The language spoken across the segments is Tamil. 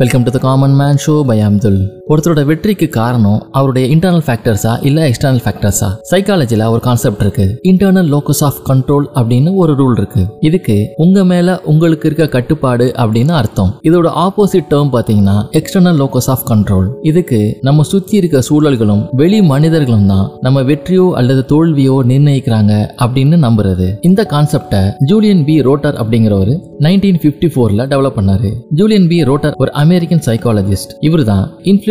Welcome to the Common Man Show by Abdul. ஒருத்தரோட வெற்றிக்கு காரணம் அவருடைய இன்டர்னல் ஃபேக்டர்ஸா இல்ல எக்ஸ்டர்னல் ஃபேக்டர்ஸா சைக்காலஜில ஒரு கான்செப்ட் இருக்கு. இன்டர்னல் லோக்கஸ் ஆஃப் கண்ட்ரோல் அப்படின்னு ஒரு ரூல் இருக்கு. இதுக்கு உங்க மேல உங்களுக்கு இருக்க கட்டுப்பாடு அப்படின்னு அர்த்தம். இதோட ஆப்போசிட் டேர்ம் பாத்தீங்கன்னா எக்ஸ்டர்னல் லோக்கஸ் ஆஃப் கண்ட்ரோல் இதுக்கு நம்ம சுத்தி இருக்க சூழல்களும் வெளி மனிதர்களும் தான் நம்ம வெற்றியோ அல்லது தோல்வியோ நிர்ணயிக்கிறாங்க அப்படின்னு நம்புறது. இந்த கான்செப்டை ஜூலியன் பி ரோட்டர் அப்படிங்கிறவர் நைன்டீன் பிப்டி ஃபோர்ல டெவலப் பண்ணாரு. ஜூலியன் பி ரோட்டர் ஒரு அமெரிக்கன் சைக்காலஜிஸ்ட் இவர் தான்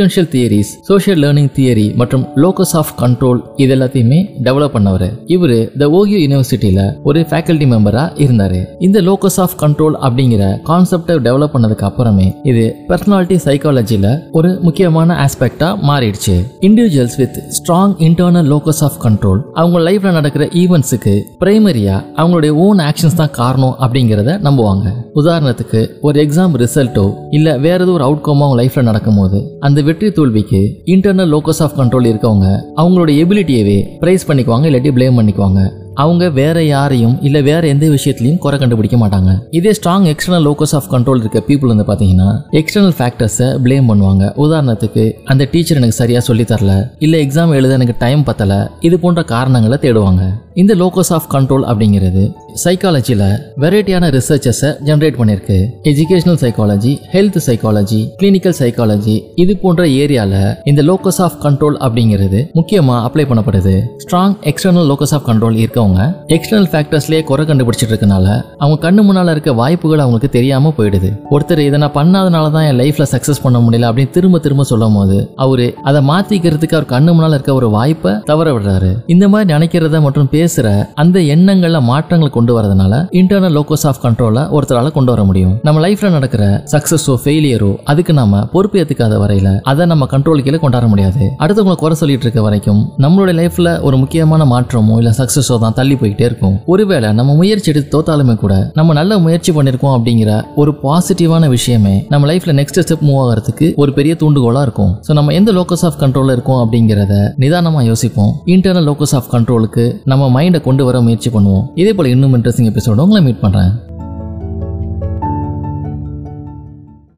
influential theories social learning theory மற்றும் லோக்கஸ் ஆஃப் கண்ட்ரோல் இது எல்லாத்தையுமே டெவலப் பண்ணவர். இவர் த ஓகியோ யூனிவர்சிட்டியில ஒரு ஃபேக்கல்டி மெம்பரா இருந்தாரு. இந்த லோக்கஸ் ஆஃப் கண்ட்ரோல் அப்படிங்கிற கான்செப்டை டெவலப் பண்ணதுக்கு அப்புறமே இது பர்சனாலிட்டி சைக்காலஜியில ஒரு முக்கியமான ஆஸ்பெக்டா மாறிடுச்சு. Individuals with strong internal locus of control அவங்க லைஃப்ல நடக்கிற ஈவெண்ட்ஸுக்கு பிரைமரியா அவங்களுடைய ஓன் ஆக்ஷன்ஸ் தான் காரணம் அப்படிங்கிறத நம்புவாங்க. உதாரணத்துக்கு ஒரு எக்ஸாம் ரிசல்ட்டோ இல்ல வேற ஏதோ ஒரு அவுட்கமோ அவங்க லைஃப்ல நடக்கும்போது அந்த வெற்றி தோல்விக்கு இன்டர்னல் லோக்கஸ் ஆஃப் கண்ட்ரோல் இருக்கவங்க அவங்களோட எபிலிட்டியவே பிரைஸ் பண்ணிக்குவாங்க இல்லாட்டி ப்ளேம் பண்ணிக்குவாங்க. அவங்க வேற யாரையும் இல்ல வேற எந்த விஷயத்திலையும் குறை கண்டுபிடிக்க மாட்டாங்க. இதே strong external locus of control இருக்க பீப்புள் வந்து பாத்தீங்கன்னா எக்ஸ்டர்னல் ஃபேக்டர்ஸை ப்ளேம் பண்ணுவாங்க. உதாரணத்துக்கு அந்த டீச்சர் எனக்கு சரியா சொல்லி தரல இல்ல எக்ஸாம் எழுத எனக்கு டைம் பத்தல இது போன்ற காரணங்களை தேடுவாங்க. இந்த லோக்கஸ் ஆஃப் கண்ட்ரோல் அப்படிங்கிறது சைக்காலஜியில் வெரைட்டியான ரிசர்ச்சஸை ஜென்ரேட் பண்ணியிருக்கு educational psychology health psychology clinical psychology இது போன்ற ஏரியால இந்த லோக்கஸ் ஆஃப் கண்ட்ரோல் அப்படிங்கிறது முக்கியமா அப்ளை பண்ணப்படுது. Strong external locus of control இருக்கவங்க எக்ஸ்டர்னல் ஃபேக்டர்ஸ்லயே குறை கண்டுபிடிச்சிட்டு இருக்கனால அவங்க கண்ணு முன்னால இருக்க வாய்ப்புகள் அவங்களுக்கு தெரியாம போயிடுது. ஒருத்தர் இதை நான் பண்ணாதனால தான் என் லைஃப்ல சக்ஸஸ் பண்ண முடியல அப்படின்னு திரும்ப திரும்ப சொல்லும் போது அவரு அதை மாத்திக்கிறதுக்கு அவர் கண்ணு முன்னால இருக்க ஒரு வாய்ப்பை தவற விடுறாரு. இந்த மாதிரி நினைக்கிறத மற்றும் பேசுற அந்த எண்ணங்கள்ல மாற்றங்கள் கொண்டு வரதுனால இன்டர்னல் லோக்கஸ் ஆஃப் கண்ட்ரோலை ஒருத்தரால கொண்டு வர முடியும். நம்ம லைஃப்ல நடக்கிற சக்சஸோ ஃபெயிலியரோ அதுக்கு நாம பொறுப்பு ஏத்துக்காத வரையில அதை நம்ம கண்ட்ரோல் கீழே கொண்டாட முடியாது. அடுத்தவங்களை குறை சொல்லிட்டு இருக்க வரைக்கும் நம்மளுடைய லைஃப்ல ஒரு முக்கியமான மாற்றமோ இல்ல சக்சஸோ தான் தள்ளி போய்கிட்டே இருக்கும். ஒருவேளை நம்ம முயற்சி எடுத்து தோத்தாலுமே கூட நம்ம நல்ல முயற்சி பண்ணிருக்கோம் அப்படிங்கிற ஒரு பாசிட்டிவான விஷயமே நம்ம லைஃப்ல நெக்ஸ்ட் ஸ்டெப் மூவ் ஆகிறதுக்கு ஒரு பெரிய தூண்டுகோலா இருக்கும். ஸோ நம்ம எந்த லோக்கஸ் ஆஃப் கண்ட்ரோல்ல இருக்கோம் அப்படிங்கிறத நிதானமா யோசிப்போம். இன்டர்னல் லோக்கஸ் ஆஃப் கண்ட்ரோலுக்கு நம்ம மைண்டை கொண்டு வர முயற்சி பண்ணுவோம். இதே போல இன்னும் இன்ட்ரெஸ்டிங் எபிசோட உங்களை மீட் பண்றேன்.